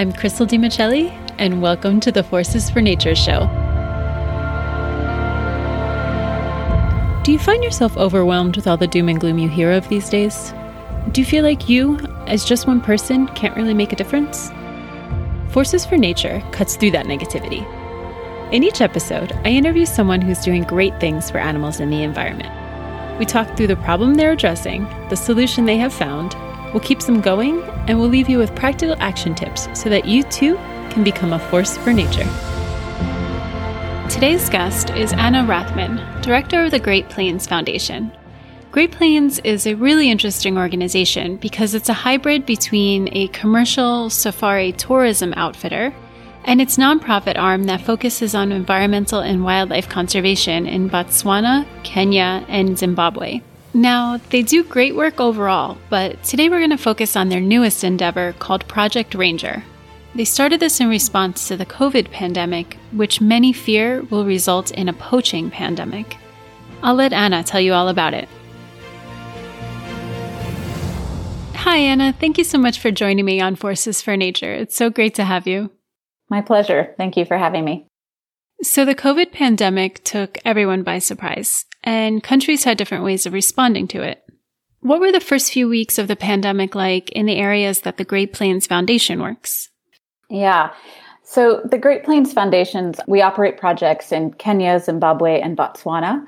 I'm Crystal DiMichele, and welcome to the Forces for Nature show. Do you find yourself overwhelmed with all the doom and gloom you hear of these days? Do you feel like you, as just one person, can't really make a difference? Forces for Nature cuts through that negativity. In each episode, I interview someone who's doing great things for animals in the environment. We talk through the problem they're addressing, the solution they have found, we'll keep them going, and we'll leave you with practical action tips so that you too can become a force for nature. Today's guest is Anna Rathman, director of the Great Plains Foundation. Great Plains is a really interesting organization because it's a hybrid between a commercial safari tourism outfitter and its nonprofit arm that focuses on environmental and wildlife conservation in Botswana, Kenya, and Zimbabwe. Now, they do great work overall, but today we're going to focus on their newest endeavor called Project Ranger. They started this in response to the COVID pandemic, which many fear will result in a poaching pandemic. I'll let Anna tell you all about it. Hi, Anna. Thank you so much for joining me on Forces for Nature. It's so great to have you. My pleasure. Thank you for having me. So, the COVID pandemic took everyone by surprise, and countries had different ways of responding to it. What were the first few weeks of the pandemic like in the areas that the Great Plains Foundation works? Yeah. So, the Great Plains Foundations, we operate projects in Kenya, Zimbabwe, and Botswana.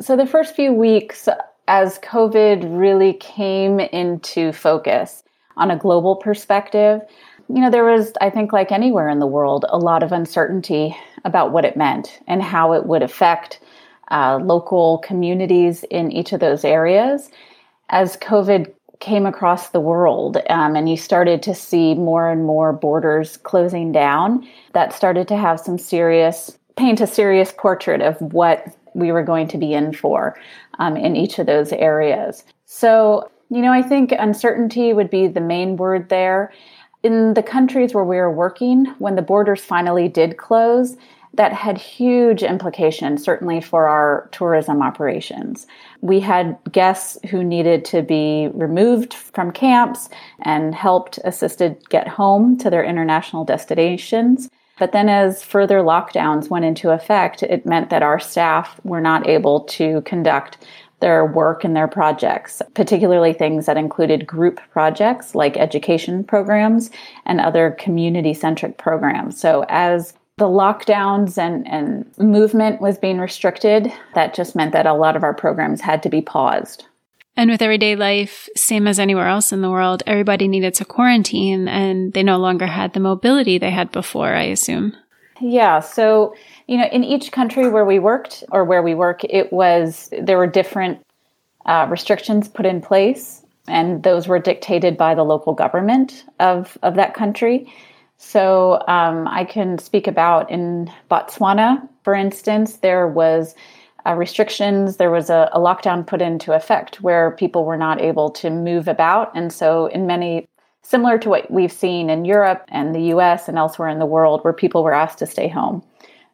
So, the first few weeks, as COVID really came into focus on a global perspective, you know, there was, I think, like anywhere in the world, a lot of uncertainty about what it meant and how it would affect uh, local communities in each of those areas. As COVID came across the world um, and you started to see more and more borders closing down, that started to have some serious, paint a serious portrait of what we were going to be in for um, in each of those areas. So, you know, I think uncertainty would be the main word there. In the countries where we were working, when the borders finally did close, that had huge implications, certainly for our tourism operations. We had guests who needed to be removed from camps and helped assisted get home to their international destinations. But then, as further lockdowns went into effect, it meant that our staff were not able to conduct their work and their projects, particularly things that included group projects like education programs and other community centric programs. So, as the lockdowns and, and movement was being restricted, that just meant that a lot of our programs had to be paused. And with everyday life, same as anywhere else in the world, everybody needed to quarantine and they no longer had the mobility they had before, I assume. Yeah. So, you know, in each country where we worked or where we work, it was, there were different uh, restrictions put in place, and those were dictated by the local government of, of that country. So um, I can speak about in Botswana, for instance, there was uh, restrictions. There was a, a, lockdown put into effect where people were not able to move about, and so in many similar to what we've seen in Europe and the U.S. and elsewhere in the world, where people were asked to stay home.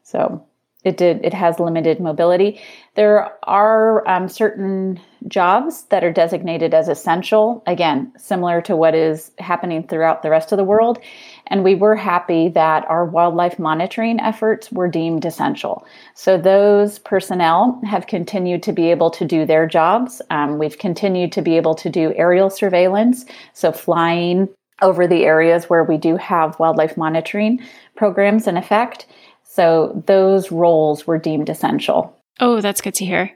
So it did. It has limited mobility. There are um, certain jobs that are designated as essential. Again, similar to what is happening throughout the rest of the world. And we were happy that our wildlife monitoring efforts were deemed essential. So those personnel have continued to be able to do their jobs. Um, we've continued to be able to do aerial surveillance, so flying over the areas where we do have wildlife monitoring programs in effect. So those roles were deemed essential. Oh, that's good to hear.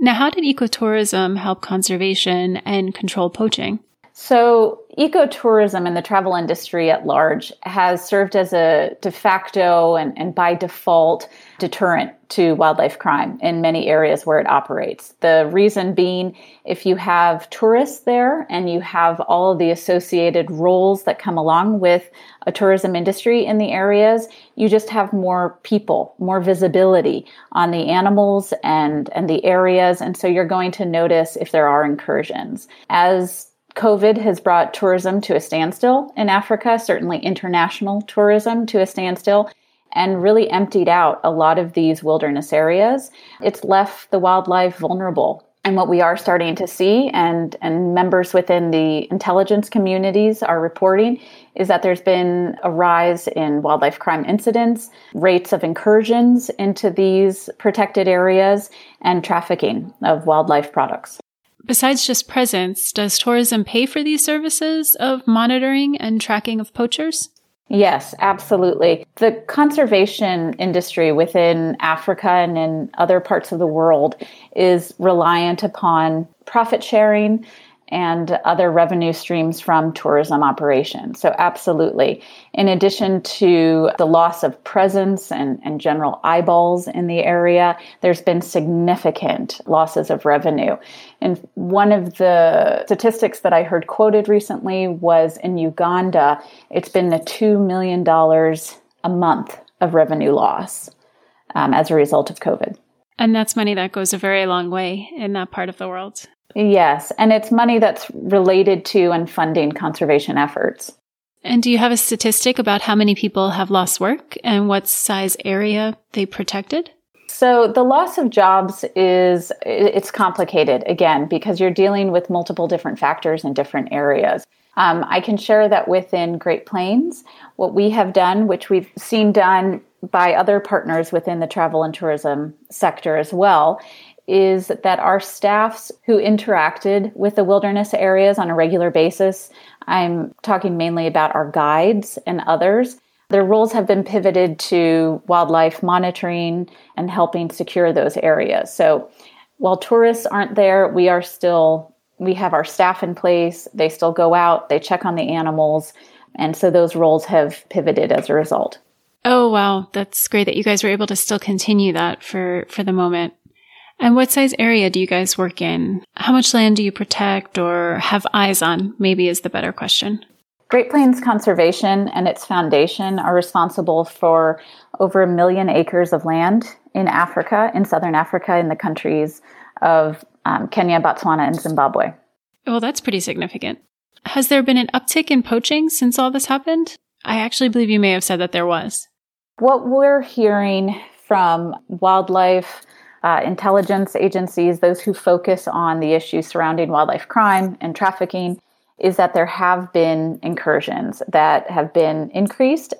Now, how did ecotourism help conservation and control poaching? So, ecotourism and the travel industry at large has served as a de facto and, and by default deterrent to wildlife crime in many areas where it operates. The reason being, if you have tourists there and you have all of the associated roles that come along with a tourism industry in the areas, you just have more people, more visibility on the animals and, and the areas. And so you're going to notice if there are incursions. As COVID has brought tourism to a standstill in Africa, certainly international tourism to a standstill, and really emptied out a lot of these wilderness areas. It's left the wildlife vulnerable And what we are starting to see, and, and members within the intelligence communities are reporting, is that there's been a rise in wildlife crime incidents, rates of incursions into these protected areas, and trafficking of wildlife products. Besides just presence, does tourism pay for these services of monitoring and tracking of poachers? Yes, absolutely. The conservation industry within Africa and in other parts of the world is reliant upon profit sharing and other revenue streams from tourism operations. So, absolutely. In addition to the loss of presence and, and general eyeballs in the area, there's been significant losses of revenue. And one of the statistics that I heard quoted recently was in Uganda, it's been a $2 million a month of revenue loss um, as a result of COVID. And that's money that goes a very long way in that part of the world. Yes, and it's money that's related to and funding conservation efforts. And do you have a statistic about how many people have lost work and what size area they protected? So the loss of jobs is it's complicated again because you're dealing with multiple different factors in different areas. Um, I can share that within Great Plains, what we have done, which we've seen done by other partners within the travel and tourism sector as well, is that our staffs who interacted with the wilderness areas on a regular basis, I'm talking mainly about our guides and others, their roles have been pivoted to wildlife monitoring and helping secure those areas. So while tourists aren't there, we are still, we have our staff in place. They still go out, they check on the animals. And so those roles have pivoted as a result. Oh, wow. That's great that you guys were able to still continue that for, for the moment. And what size area do you guys work in? How much land do you protect or have eyes on? Maybe is the better question. Great Plains Conservation and its foundation are responsible for over a million acres of land in Africa, in southern Africa, in the countries of um, Kenya, Botswana, and Zimbabwe. Well, that's pretty significant. Has there been an uptick in poaching since all this happened? I actually believe you may have said that there was. What we're hearing from wildlife uh, intelligence agencies, those who focus on the issues surrounding wildlife crime and trafficking, is that there have been incursions that have been increased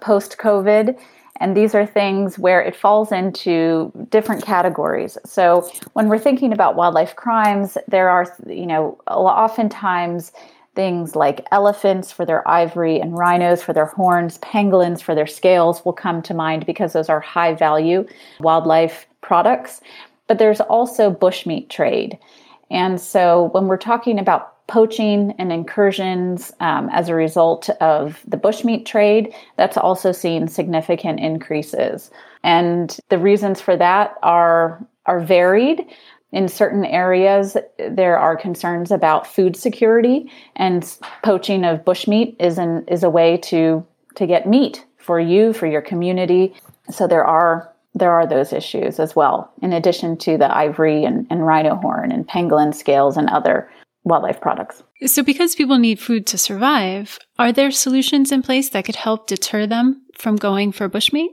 post COVID. And these are things where it falls into different categories. So when we're thinking about wildlife crimes, there are, you know, oftentimes things like elephants for their ivory and rhinos for their horns, pangolins for their scales will come to mind because those are high value wildlife products. But there's also bushmeat trade. And so when we're talking about poaching and incursions um, as a result of the bushmeat trade, that's also seen significant increases. And the reasons for that are, are varied. In certain areas, there are concerns about food security, and poaching of bushmeat is, an, is a way to, to get meat for you, for your community. So there are there are those issues as well, in addition to the ivory and, and rhino horn and pangolin scales and other wildlife products. So, because people need food to survive, are there solutions in place that could help deter them from going for bushmeat?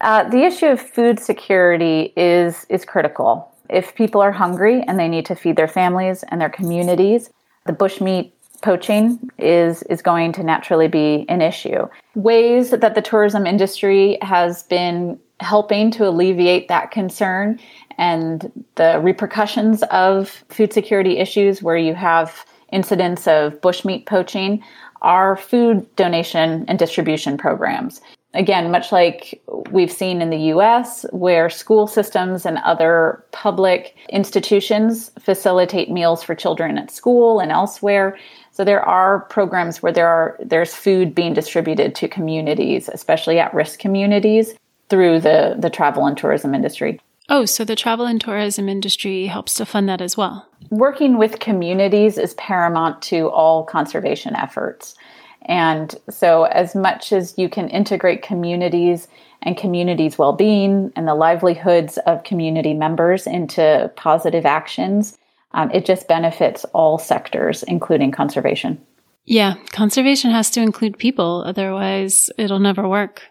Uh, the issue of food security is is critical. If people are hungry and they need to feed their families and their communities, the bushmeat poaching is is going to naturally be an issue. Ways that the tourism industry has been helping to alleviate that concern and the repercussions of food security issues where you have incidents of bushmeat poaching are food donation and distribution programs. Again, much like we've seen in the US, where school systems and other public institutions facilitate meals for children at school and elsewhere. So there are programs where there are there's food being distributed to communities, especially at-risk communities through the, the travel and tourism industry. Oh, so the travel and tourism industry helps to fund that as well. Working with communities is paramount to all conservation efforts. And so, as much as you can integrate communities and communities' well being and the livelihoods of community members into positive actions, um, it just benefits all sectors, including conservation. Yeah, conservation has to include people, otherwise, it'll never work.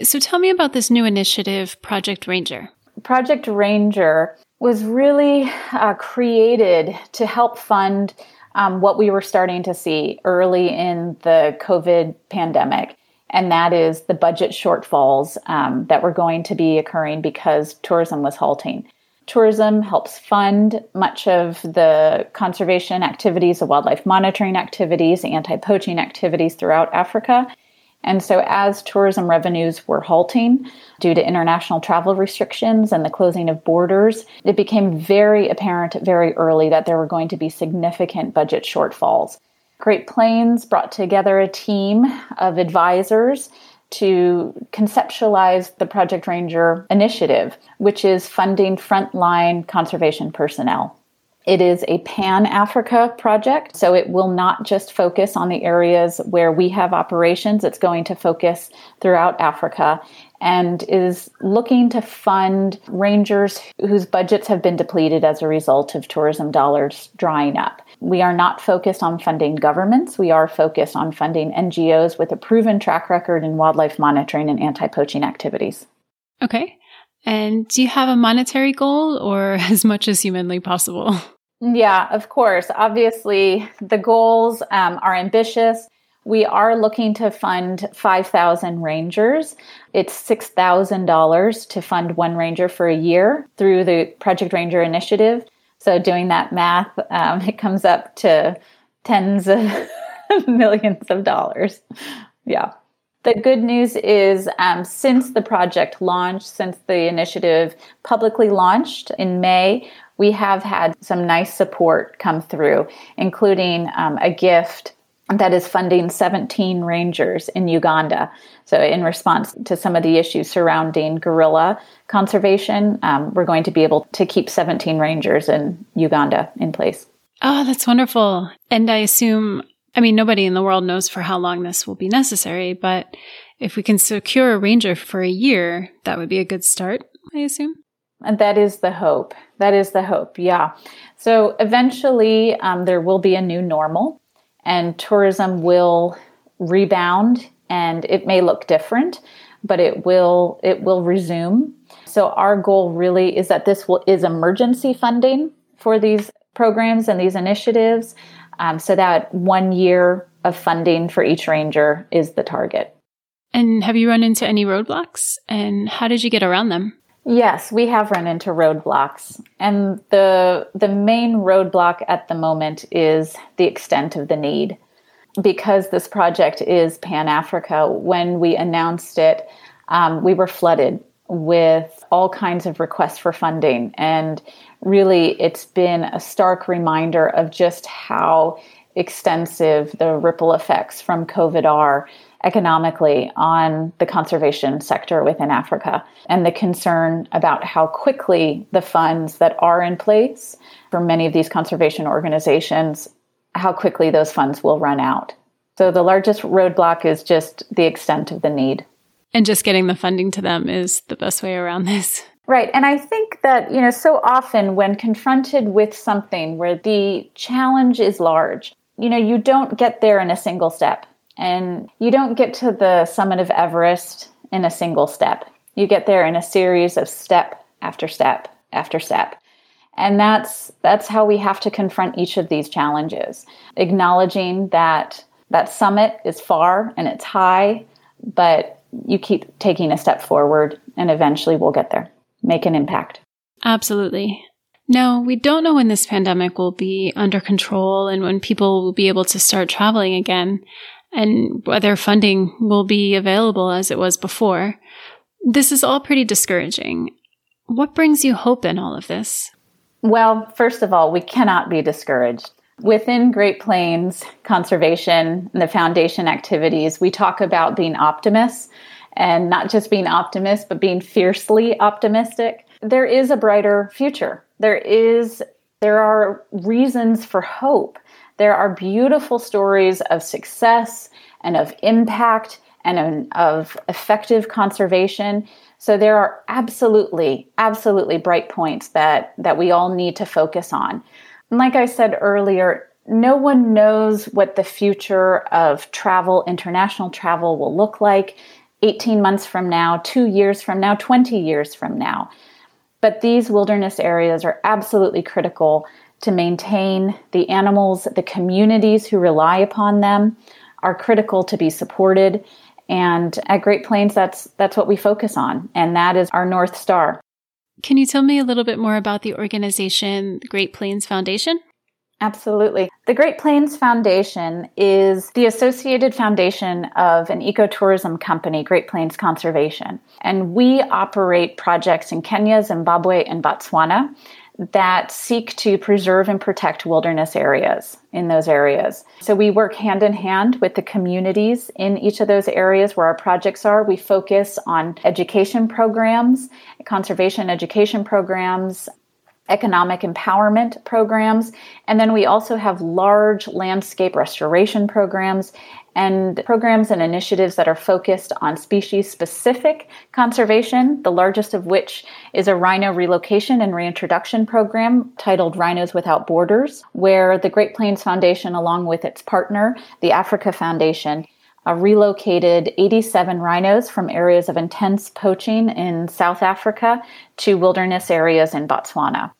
So tell me about this new initiative, Project Ranger. Project Ranger was really uh, created to help fund um, what we were starting to see early in the COVID pandemic. And that is the budget shortfalls um, that were going to be occurring because tourism was halting. Tourism helps fund much of the conservation activities, the wildlife monitoring activities, anti poaching activities throughout Africa. And so, as tourism revenues were halting due to international travel restrictions and the closing of borders, it became very apparent very early that there were going to be significant budget shortfalls. Great Plains brought together a team of advisors to conceptualize the Project Ranger initiative, which is funding frontline conservation personnel. It is a pan Africa project, so it will not just focus on the areas where we have operations, it's going to focus throughout Africa and is looking to fund rangers whose budgets have been depleted as a result of tourism dollars drying up. We are not focused on funding governments. We are focused on funding NGOs with a proven track record in wildlife monitoring and anti poaching activities. Okay. And do you have a monetary goal or as much as humanly possible? Yeah, of course. Obviously, the goals um, are ambitious. We are looking to fund 5,000 rangers. It's $6,000 to fund one ranger for a year through the Project Ranger initiative. So, doing that math, um, it comes up to tens of millions of dollars. Yeah. The good news is um, since the project launched, since the initiative publicly launched in May, we have had some nice support come through, including um, a gift that is funding 17 rangers in Uganda. So, in response to some of the issues surrounding gorilla conservation, um, we're going to be able to keep 17 rangers in Uganda in place. Oh, that's wonderful. And I assume, I mean, nobody in the world knows for how long this will be necessary, but if we can secure a ranger for a year, that would be a good start, I assume. And that is the hope. That is the hope, yeah. So eventually um, there will be a new normal and tourism will rebound and it may look different but it will it will resume so our goal really is that this will is emergency funding for these programs and these initiatives um, so that one year of funding for each ranger is the target and have you run into any roadblocks and how did you get around them Yes, we have run into roadblocks. And the the main roadblock at the moment is the extent of the need. Because this project is Pan Africa, when we announced it, um, we were flooded with all kinds of requests for funding. And really, it's been a stark reminder of just how extensive the ripple effects from COVID are economically on the conservation sector within Africa and the concern about how quickly the funds that are in place for many of these conservation organizations, how quickly those funds will run out. So the largest roadblock is just the extent of the need. And just getting the funding to them is the best way around this. Right. And I think that, you know, so often when confronted with something where the challenge is large, you know, you don't get there in a single step and you don't get to the summit of Everest in a single step. You get there in a series of step after step after step. And that's that's how we have to confront each of these challenges, acknowledging that that summit is far and it's high, but you keep taking a step forward and eventually we'll get there. Make an impact. Absolutely. Now, we don't know when this pandemic will be under control and when people will be able to start traveling again and whether funding will be available as it was before. This is all pretty discouraging. What brings you hope in all of this? Well, first of all, we cannot be discouraged. Within Great Plains Conservation and the foundation activities, we talk about being optimists and not just being optimists, but being fiercely optimistic. There is a brighter future. There is there are reasons for hope. There are beautiful stories of success and of impact and of effective conservation. So there are absolutely, absolutely bright points that, that we all need to focus on. Like I said earlier, no one knows what the future of travel, international travel, will look like 18 months from now, two years from now, 20 years from now. But these wilderness areas are absolutely critical to maintain the animals, the communities who rely upon them are critical to be supported. And at Great Plains, that's that's what we focus on, and that is our north star. Can you tell me a little bit more about the organization, Great Plains Foundation? Absolutely. The Great Plains Foundation is the associated foundation of an ecotourism company, Great Plains Conservation. And we operate projects in Kenya, Zimbabwe, and Botswana that seek to preserve and protect wilderness areas in those areas. So we work hand in hand with the communities in each of those areas where our projects are. We focus on education programs, conservation education programs, economic empowerment programs. And then we also have large landscape restoration programs and programs and initiatives that are focused on species specific conservation, the largest of which is a rhino relocation and reintroduction program titled Rhinos Without Borders, where the Great Plains Foundation, along with its partner, the Africa Foundation, uh, relocated 87 rhinos from areas of intense poaching in South Africa to wilderness areas in Botswana.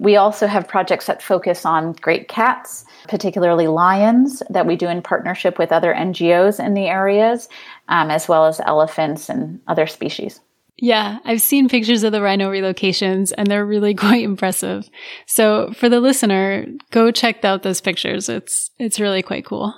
We also have projects that focus on great cats, particularly lions, that we do in partnership with other NGOs in the areas, um, as well as elephants and other species. Yeah, I've seen pictures of the rhino relocations and they're really quite impressive. So for the listener, go check out those pictures. It's it's really quite cool.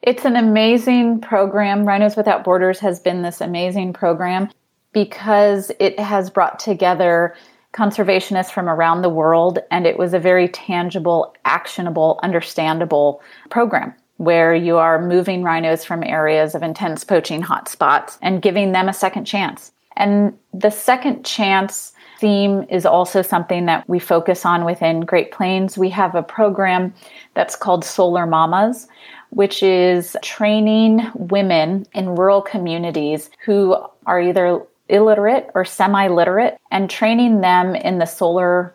It's an amazing program. Rhinos Without Borders has been this amazing program because it has brought together conservationists from around the world, and it was a very tangible, actionable, understandable program where you are moving rhinos from areas of intense poaching hotspots and giving them a second chance. And the second chance theme is also something that we focus on within Great Plains. We have a program that's called Solar Mamas, which is training women in rural communities who are either illiterate or semi literate and training them in the solar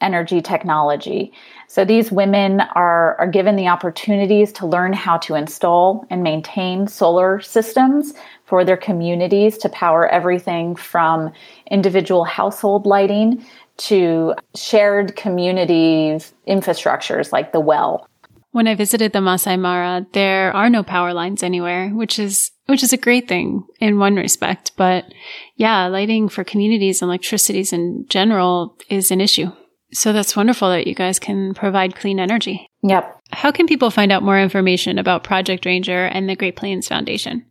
energy technology. So these women are, are given the opportunities to learn how to install and maintain solar systems for their communities to power everything from individual household lighting to shared community infrastructures like the well. When I visited the Masai Mara, there are no power lines anywhere, which is which is a great thing in one respect. But yeah, lighting for communities and electricities in general is an issue. So that's wonderful that you guys can provide clean energy. Yep. How can people find out more information about Project Ranger and the Great Plains Foundation?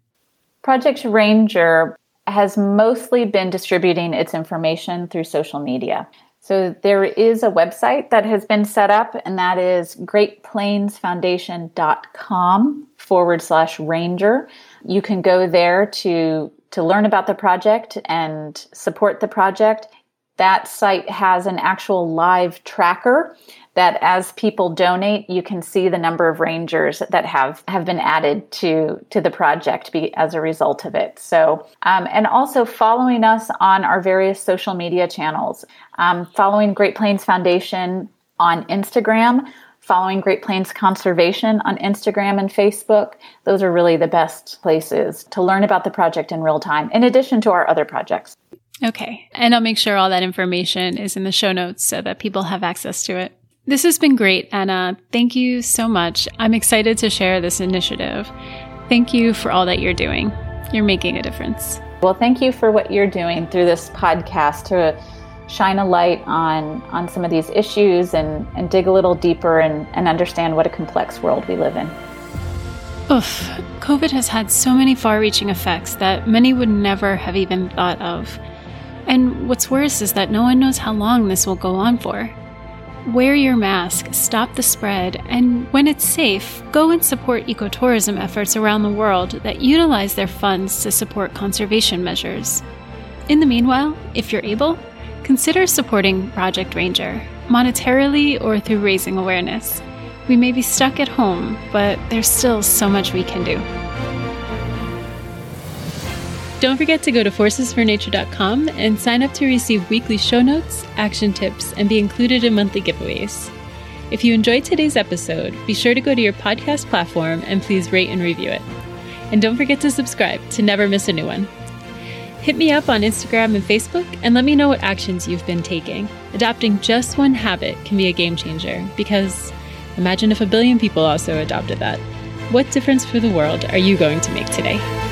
Project Ranger has mostly been distributing its information through social media. So there is a website that has been set up, and that is greatplainsfoundation.com forward slash ranger. You can go there to to learn about the project and support the project. That site has an actual live tracker that as people donate, you can see the number of rangers that have, have been added to, to the project be, as a result of it. So, um, and also following us on our various social media channels, um, following Great Plains Foundation on Instagram, following Great Plains Conservation on Instagram and Facebook. Those are really the best places to learn about the project in real time, in addition to our other projects. Okay. And I'll make sure all that information is in the show notes so that people have access to it. This has been great, Anna. Thank you so much. I'm excited to share this initiative. Thank you for all that you're doing. You're making a difference. Well, thank you for what you're doing through this podcast to shine a light on, on some of these issues and, and dig a little deeper and, and understand what a complex world we live in. Oof, COVID has had so many far reaching effects that many would never have even thought of. And what's worse is that no one knows how long this will go on for. Wear your mask, stop the spread, and when it's safe, go and support ecotourism efforts around the world that utilize their funds to support conservation measures. In the meanwhile, if you're able, consider supporting Project Ranger, monetarily or through raising awareness. We may be stuck at home, but there's still so much we can do. Don't forget to go to forcesfornature.com and sign up to receive weekly show notes, action tips, and be included in monthly giveaways. If you enjoyed today's episode, be sure to go to your podcast platform and please rate and review it. And don't forget to subscribe to never miss a new one. Hit me up on Instagram and Facebook and let me know what actions you've been taking. Adopting just one habit can be a game changer because imagine if a billion people also adopted that. What difference for the world are you going to make today?